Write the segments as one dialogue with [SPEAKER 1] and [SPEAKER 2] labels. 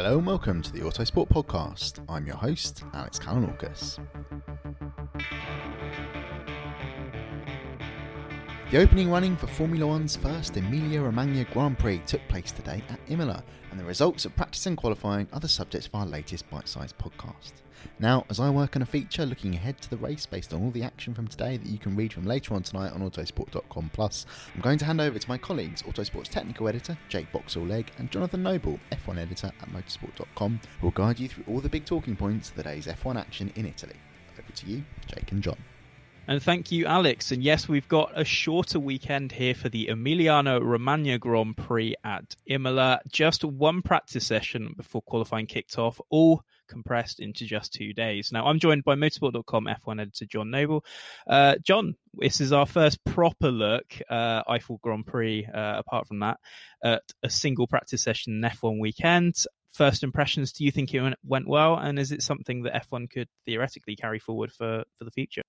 [SPEAKER 1] Hello and welcome to the Autosport Podcast. I'm your host, Alex Kalinauckas. The opening running for Formula One's first Emilia Romagna Grand Prix took place today at Imola, and the results of practice and qualifying are the subject of our latest bite sized podcast. Now, as I work on a feature looking ahead to the race based on all the action from today that you can read from later on tonight on autosport.com plus, I'm going to hand over to my colleagues, Autosport's technical editor, Jake Boxall-Legg, and Jonathan Noble, F1 editor at motorsport.com, who will guide you through all the big talking points of the day's F1 action in Italy. Over to you, Jake and John.
[SPEAKER 2] And thank you, Alex. And yes, we've got a shorter weekend here for the Emilia Romagna Grand Prix at Imola. Just one practice session before qualifying kicked off, all compressed into just two days. Now, I'm joined by motorsport.com F1 editor John Noble. Uh, John, this is our first proper look, uh, Eifel Grand Prix, uh, apart from that, at a single practice session in F1 weekend. First impressions, do you think it went well? And is it something that F1 could theoretically carry forward for, for the future?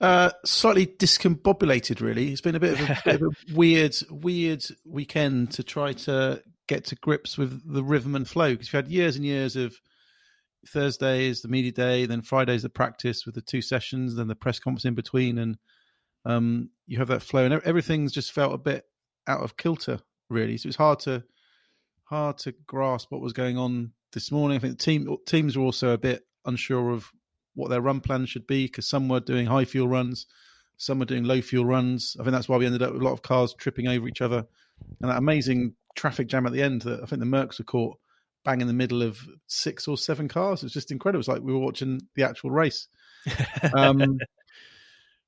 [SPEAKER 3] Uh, slightly discombobulated, really. It's been a bit of a, bit of a weird, weird weekend to try to get to grips with the rhythm and flow because you've had years and years of Thursday is the media day, then Friday is the practice with the two sessions, then the press conference in between, and um, you have that flow, and everything's just felt a bit out of kilter, really. So it's hard to hard to grasp what was going on this morning. I think the team teams were also a bit unsure of what their run plan should be because some were doing high fuel runs, some were doing low fuel runs. I think that's why we ended up with a lot of cars tripping over each other, and that amazing traffic jam at the end that I think the Mercs were caught bang in the middle of six or seven cars. It was just incredible. It's like we were watching the actual race. Um,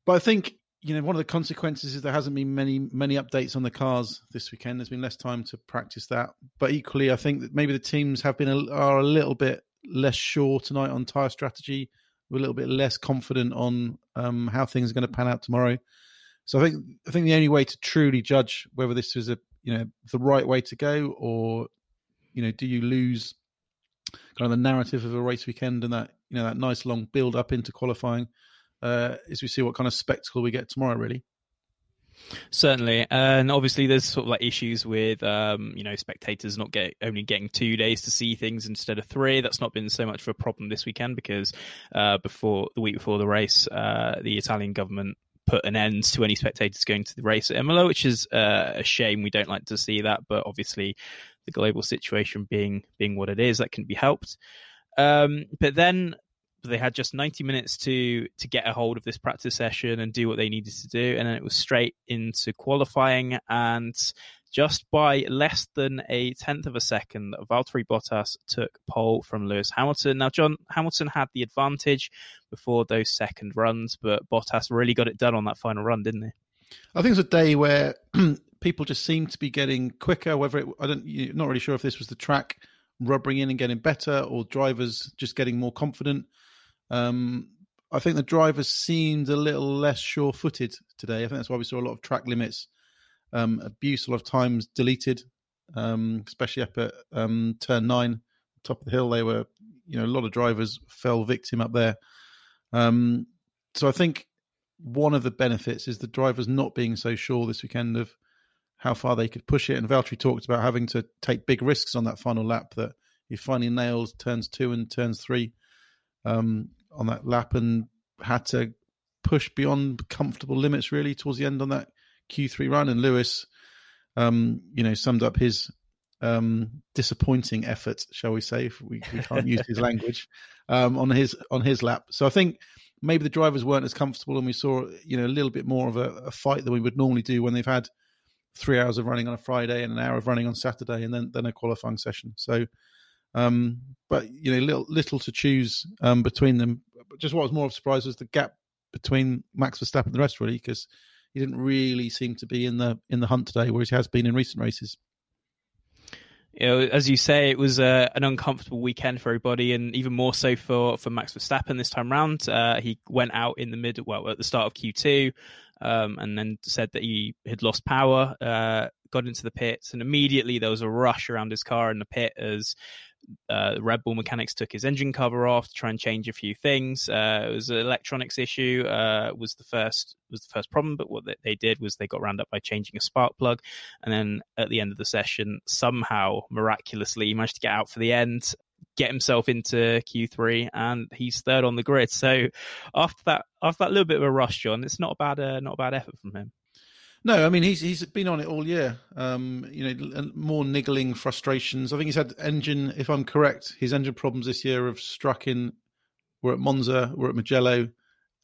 [SPEAKER 3] but I think you know one of the consequences is there hasn't been many many updates on the cars this weekend. There's been less time to practice that. But equally, I think that maybe the teams have been a, are a little bit less sure tonight on tire strategy. We're a little bit less confident on um, how things are going to pan out tomorrow. So I think I think the only way to truly judge whether this was a you know the right way to go or you know, do you lose kind of the narrative of a race weekend and that you know that nice long build up into qualifying uh, as we see what kind of spectacle we get tomorrow, really.
[SPEAKER 2] Certainly, and obviously there's sort of like issues with um, you know spectators not get only getting two days to see things instead of three. That's not been so much of a problem this weekend because uh, before the week before the race, uh, the Italian government put an end to any spectators going to the race at Imola, which is uh, a shame. We don't like to see that, but obviously the global situation being being what it is, that can be helped. Um, but then they had just 90 minutes to to get a hold of this practice session and do what they needed to do and then it was straight into qualifying and just by less than a tenth of a second. Valtteri Bottas took pole from Lewis Hamilton. Now, John Hamilton had the advantage before those second runs, but Bottas really got it done on that final run, didn't he?
[SPEAKER 3] I think it's a day where people just seem to be getting quicker. Whether it, I don't, you're not really sure if this was the track rubbering in and getting better, or drivers just getting more confident. Um, I think the drivers seemed a little less sure-footed today. I think that's why we saw a lot of track limits um, abuse, a lot of times deleted, um, especially up at um, turn nine, top of the hill. They were, you know, a lot of drivers fell victim up there. Um, so I think one of the benefits is the drivers not being so sure this weekend of how far they could push it. And Valtteri talked about having to take big risks on that final lap that he finally nailed turns two and turns three um, on that lap and had to push beyond comfortable limits really towards the end on that Q3 run. And Lewis, um, you know, summed up his um, disappointing effort, shall we say, if we, we can't use his language, um, on his on his lap. So I think maybe the drivers weren't as comfortable, and we saw you know a little bit more of a, a, fight than we would normally do when they've had three hours of running on a Friday and an hour of running on Saturday, and then then a qualifying session. So, um, but you know, little little to choose um, between them. But Just what was more of a surprise was the gap between Max Verstappen and the rest, really, because he didn't really seem to be in the in the hunt today, whereas he has been in recent races
[SPEAKER 2] you know, as you say, it was uh, an uncomfortable weekend for everybody, and even more so for for Max Verstappen this time round. Uh, he went out in the mid, well, at the start of Q two, um, and then said that he had lost power. Uh, got into the pits, and immediately there was a rush around his car in the pit as uh, Red Bull mechanics took his engine cover off to try and change a few things. Uh, it was an electronics issue. Uh, was the first was the first problem, but what they did was they got round up by changing a spark plug, and then at the end of the session, somehow miraculously, he managed to get out for the end. Get himself into Q3, and he's third on the grid. So after that, after that little bit of a rush, John, it's not a bad, uh, not a bad effort from him.
[SPEAKER 3] No, I mean he's he's been on it all year. Um, you know, more niggling frustrations. I think he's had engine. If I'm correct, his engine problems this year have struck in. We're at Monza, we're at Mugello,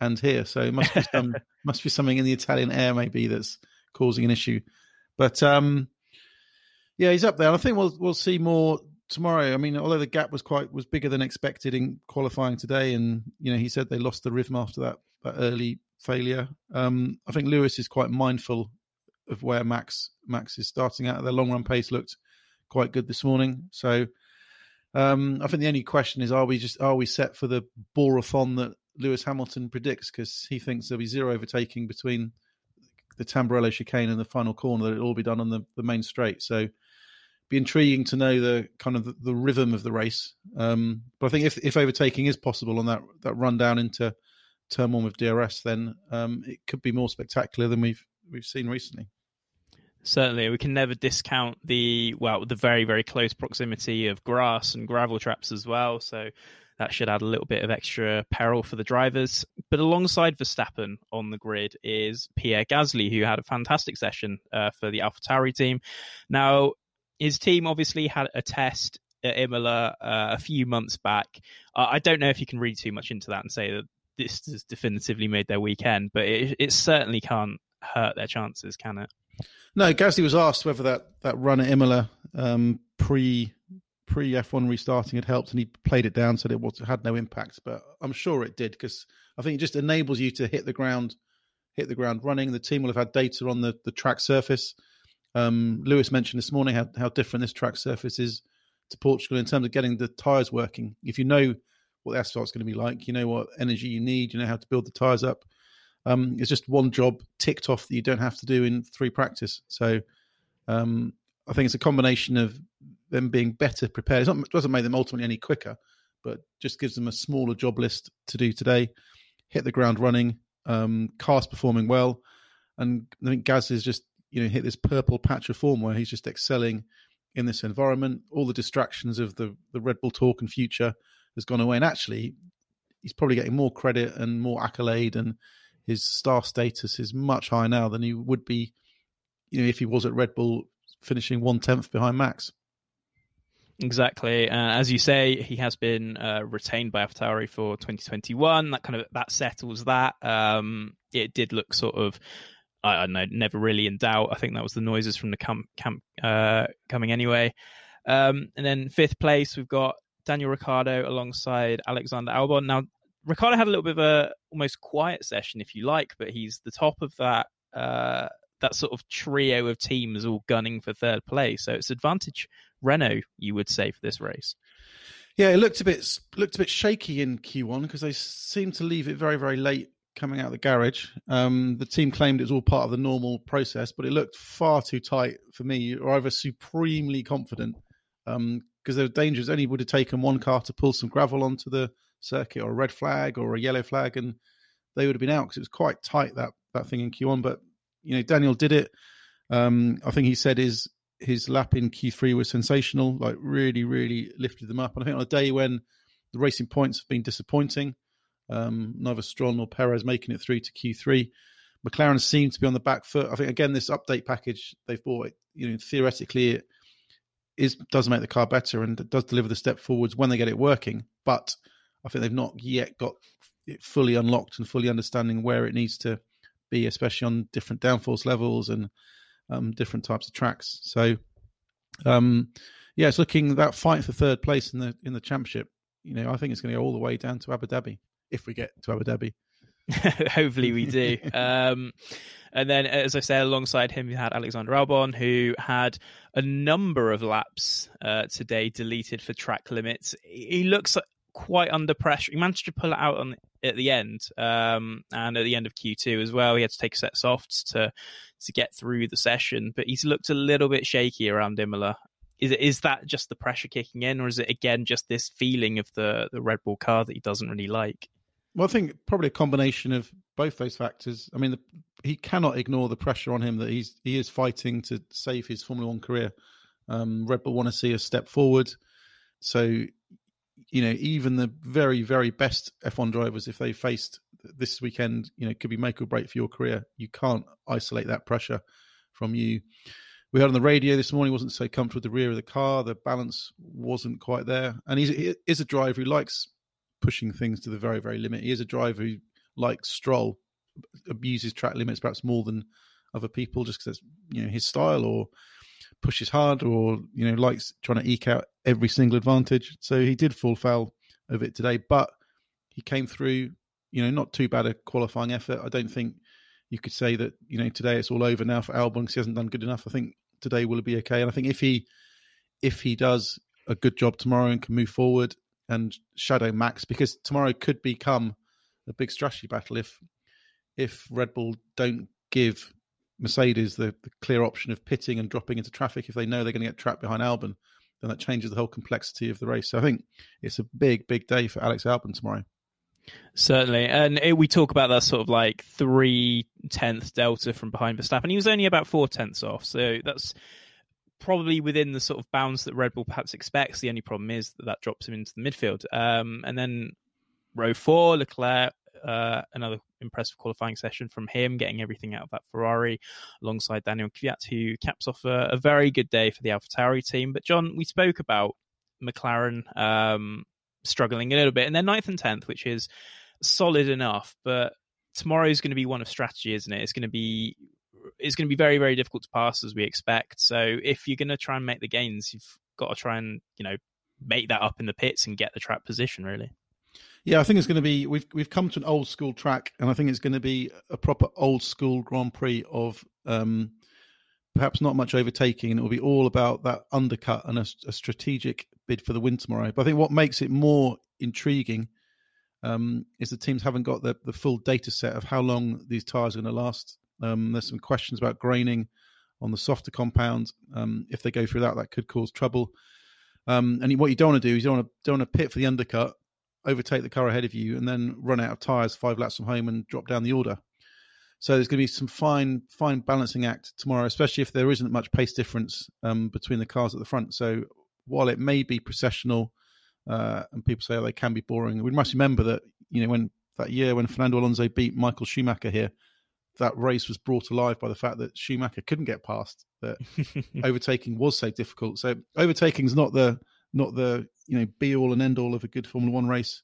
[SPEAKER 3] and here. So it must be some must be something in the Italian air maybe that's causing an issue. But um, yeah, he's up there. I think we'll we'll see more tomorrow. I mean, although the gap was quite was bigger than expected in qualifying today, and you know he said they lost the rhythm after that that early failure. Um, I think Lewis is quite mindful of where Max Max is starting at. Their long run pace looked quite good this morning. So um, I think the only question is: Are we just are we set for the borathon that Lewis Hamilton predicts? Because he thinks there'll be zero overtaking between the Tamburello chicane and the final corner; that it'll all be done on the, the main straight. So be intriguing to know the kind of the, the rhythm of the race. Um, but I think if if overtaking is possible on that that run down into turn one with DRS, then um, it could be more spectacular than we've we've seen recently.
[SPEAKER 2] Certainly, we can never discount the well the very very close proximity of grass and gravel traps as well. So that should add a little bit of extra peril for the drivers. But alongside Verstappen on the grid is Pierre Gasly, who had a fantastic session uh, for the AlphaTauri team. Now, his team obviously had a test at Imola uh, a few months back. Uh, I don't know if you can read too much into that and say that this has definitively made their weekend, but it, it certainly can't hurt their chances, can it?
[SPEAKER 3] No, Gasly was asked whether that, that run at Imola um, pre pre F1 restarting had helped, and he played it down, said it was, had no impact. But I'm sure it did because I think it just enables you to hit the ground, hit the ground running. The team will have had data on the, the track surface. Um, Lewis mentioned this morning how, how different this track surface is to Portugal in terms of getting the tyres working. If you know what the asphalt's going to be like. You know what energy you need. You know how to build the tires up. Um, it's just one job ticked off that you don't have to do in three practice. So um, I think it's a combination of them being better prepared. Not, it doesn't make them ultimately any quicker, but just gives them a smaller job list to do today. Hit the ground running. Um, cars performing well, and I think Gaz is just you know hit this purple patch of form where he's just excelling in this environment. All the distractions of the the Red Bull talk and future has gone away. And actually, he's probably getting more credit and more accolade, and his star status is much higher now than he would be, you know, if he was at Red Bull finishing one tenth behind Max.
[SPEAKER 2] Exactly, uh, as you say, he has been uh, retained by AlphaTauri for 2021. That kind of that settles that. Um, it did look sort of I, I don't know, never really in doubt. I think that was the noises from the camp, camp uh, coming anyway. Um, and then fifth place, we've got Daniel Ricciardo alongside Alexander Albon. Now, Ricciardo had a little bit of a almost quiet session, if you like, but he's the top of that uh, that sort of trio of teams all gunning for third place. So it's advantage Renault, you would say, for this race.
[SPEAKER 3] Yeah, it looked a bit looked a bit shaky in Q1 because they seemed to leave it very very late coming out of the garage. Um, the team claimed it was all part of the normal process, but it looked far too tight for me. You're either supremely confident because there were dangers. Only would have taken one car to pull some gravel onto the circuit, or a red flag, or a yellow flag, and they would have been out because it was quite tight that that thing in Q1. But you know, Daniel did it. Um, I think he said his his lap in Q3 was sensational, like really, really lifted them up. And I think on a day when the racing points have been disappointing, um, neither Stroll nor Perez making it through to Q3. McLaren seemed to be on the back foot. I think again, this update package they've bought, you know, theoretically it is does make the car better and does deliver the step forwards when they get it working. But I think they've not yet got it fully unlocked and fully understanding where it needs to be, especially on different downforce levels and um, different types of tracks. So, um, yeah, it's looking that fight for third place in the in the championship. You know, I think it's going to go all the way down to Abu Dhabi if we get to Abu Dhabi.
[SPEAKER 2] Hopefully, we do. um, and then, as I said, alongside him, we had Alexander Albon, who had a number of laps uh, today deleted for track limits. He looks quite under pressure. He managed to pull it out on at the end, um, and at the end of Q2 as well. He had to take a set softs to to get through the session, but he's looked a little bit shaky around Imola. Is it is that just the pressure kicking in, or is it again just this feeling of the the Red Bull car that he doesn't really like?
[SPEAKER 3] Well, I think probably a combination of both those factors. I mean, the, he cannot ignore the pressure on him that he's he is fighting to save his Formula One career. Um, Red Bull want to see a step forward, so you know even the very very best F1 drivers, if they faced this weekend, you know, could be make or break for your career. You can't isolate that pressure from you. We heard on the radio this morning wasn't so comfortable with the rear of the car. The balance wasn't quite there, and he's he is a driver who likes pushing things to the very very limit. He is a driver who likes Stroll, abuses track limits perhaps more than other people, just because that's you know his style, or pushes hard, or you know likes trying to eke out every single advantage. So he did fall foul of it today, but he came through you know, not too bad a qualifying effort. I don't think you could say that, you know, today it's all over now for Albon because he hasn't done good enough. I think today will be okay. And I think if he if he does a good job tomorrow and can move forward and shadow Max, because tomorrow could become a big strategy battle if if Red Bull don't give Mercedes the, the clear option of pitting and dropping into traffic if they know they're going to get trapped behind Albon, then that changes the whole complexity of the race. So I think it's a big, big day for Alex Albon tomorrow.
[SPEAKER 2] Certainly, and it, we talk about that sort of like three tenths delta from behind Verstappen. He was only about four tenths off, so that's probably within the sort of bounds that Red Bull perhaps expects. The only problem is that that drops him into the midfield. Um, and then row four, Leclerc, uh, another impressive qualifying session from him, getting everything out of that Ferrari alongside Daniil Kvyat, who caps off a, a very good day for the AlphaTauri team. But John, we spoke about McLaren um, struggling a little bit. And then ninth and tenth, which is solid enough, but tomorrow is going to be one of strategy, isn't it? It's going to be it's going to be very very difficult to pass as we expect. So if you're going to try and make the gains, you've got to try and you know make that up in the pits and get the track position really.
[SPEAKER 3] Yeah, I think it's going to be we've we've come to an old school track, and I think it's going to be a proper old school Grand Prix of um, perhaps not much overtaking, and it will be all about that undercut and a, a strategic bid for the win tomorrow. But I think what makes it more intriguing um, is the teams haven't got the, the full data set of how long these tires are going to last. Um, there's some questions about graining on the softer compound. Um, if they go through that, that could cause trouble. Um, and what you don't want to do is you don't want to, don't want to pit for the undercut, overtake the car ahead of you, and then run out of tires five laps from home and drop down the order. So there's going to be some fine, fine balancing act tomorrow, especially if there isn't much pace difference um, between the cars at the front. So while it may be processional, uh, and people say oh, they can be boring, we must remember that you know when that year when Fernando Alonso beat Michael Schumacher here, that race was brought alive by the fact that Schumacher couldn't get past that overtaking was so difficult. So overtaking is not the not the you know be all and end all of a good Formula One race.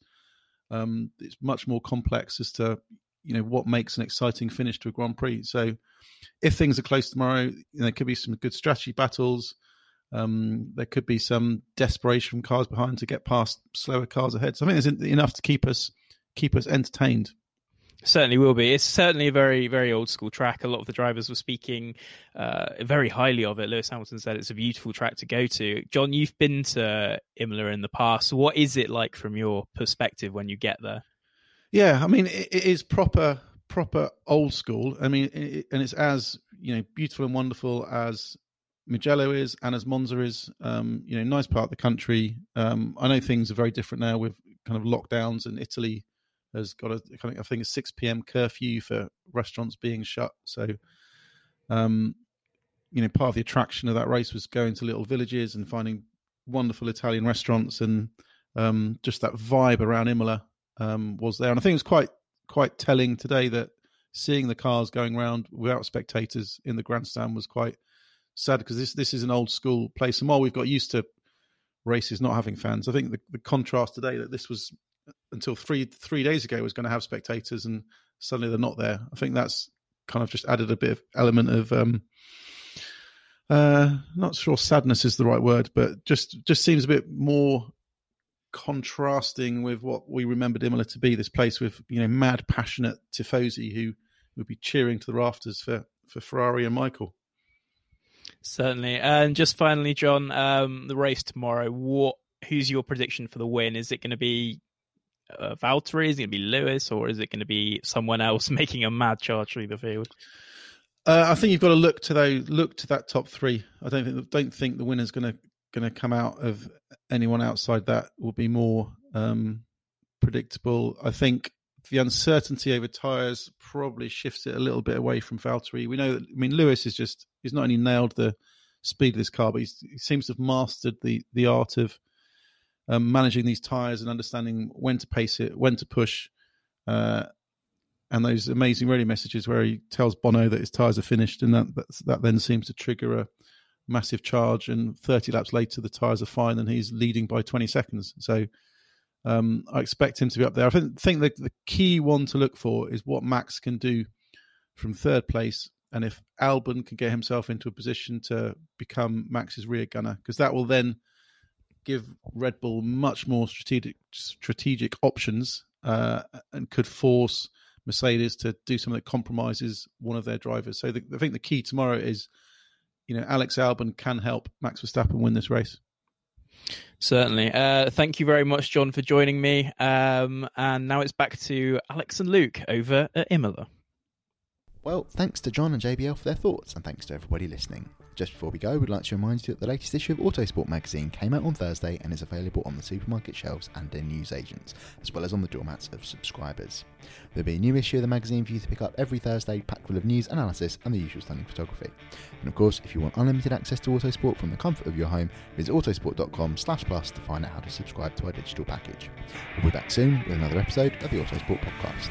[SPEAKER 3] Um, it's much more complex as to you know what makes an exciting finish to a Grand Prix. So if things are close tomorrow, you know, there could be some good strategy battles. Um, there could be some desperation from cars behind to get past slower cars ahead. So I think there's enough to keep us keep us entertained.
[SPEAKER 2] Certainly will be. It's certainly a very, very old school track. A lot of the drivers were speaking uh, very highly of it. Lewis Hamilton said it's a beautiful track to go to. John, you've been to Imola in the past. What is it like from your perspective when you get there?
[SPEAKER 3] Yeah, I mean, it, it is proper, proper old school. I mean, it, and it's as you know beautiful and wonderful as Mugello is and as Monza is. Um, you know, nice part of the country. Um, I know things are very different now with kind of lockdowns in Italy has got a I think a six p.m. curfew for restaurants being shut. So, um, you know, part of the attraction of that race was going to little villages and finding wonderful Italian restaurants and um, just that vibe around Imola um, was there. And I think it was quite quite telling today that seeing the cars going around without spectators in the grandstand was quite sad because this this is an old school place. And while we've got used to races not having fans, I think the, the contrast today that this was until three three days ago was going to have spectators, and suddenly they're not there. I think that's kind of just added a bit of element of um, uh, not sure sadness is the right word, but just just seems a bit more contrasting with what we remembered Imola to be. This place with you know mad, passionate tifosi who would be cheering to the rafters for for Ferrari and Michael.
[SPEAKER 2] Certainly, and just finally, John, um, the race tomorrow. What? Who's your prediction for the win? Is it going to be uh, Valtteri? Is it going to be Lewis, or is it going to be someone else making a mad charge through the field?
[SPEAKER 3] Uh, I think you've got to look to those, look to that top three. I don't think don't think the winner's going to going to come out of anyone outside that will be more um, predictable. I think the uncertainty over tyres probably shifts it a little bit away from Valtteri. We know that I mean Lewis is just he's not only nailed the speed of this car, but he seems to have mastered the the art of um, managing these tires and understanding when to pace it, when to push, uh, and those amazing radio messages where he tells Bono that his tires are finished, and that that then seems to trigger a massive charge. And 30 laps later, the tires are fine, and he's leading by 20 seconds. So um, I expect him to be up there. I think, think the, the key one to look for is what Max can do from third place, and if Albon can get himself into a position to become Max's rear gunner, because that will then give Red Bull much more strategic strategic options uh, and could force Mercedes to do something that compromises one of their drivers. So the, I think the key tomorrow is, you know, Alex Albon can help Max Verstappen win this race.
[SPEAKER 2] Certainly. Uh, thank you very much, John, for joining me. Um, and now it's back to Alex and Luke over at Imola.
[SPEAKER 1] Well, thanks to John and JBL for their thoughts, and thanks to everybody listening. Just before we go, we'd like to remind you that the latest issue of Autosport magazine came out on Thursday and is available on the supermarket shelves and in newsagents, as well as on the doormats of subscribers. There'll be a new issue of the magazine for you to pick up every Thursday, packed full of news, analysis, and the usual stunning photography. And of course, if you want unlimited access to Autosport from the comfort of your home, visit autosport.com slash plus to find out how to subscribe to our digital package. We'll be back soon with another episode of the Autosport Podcast.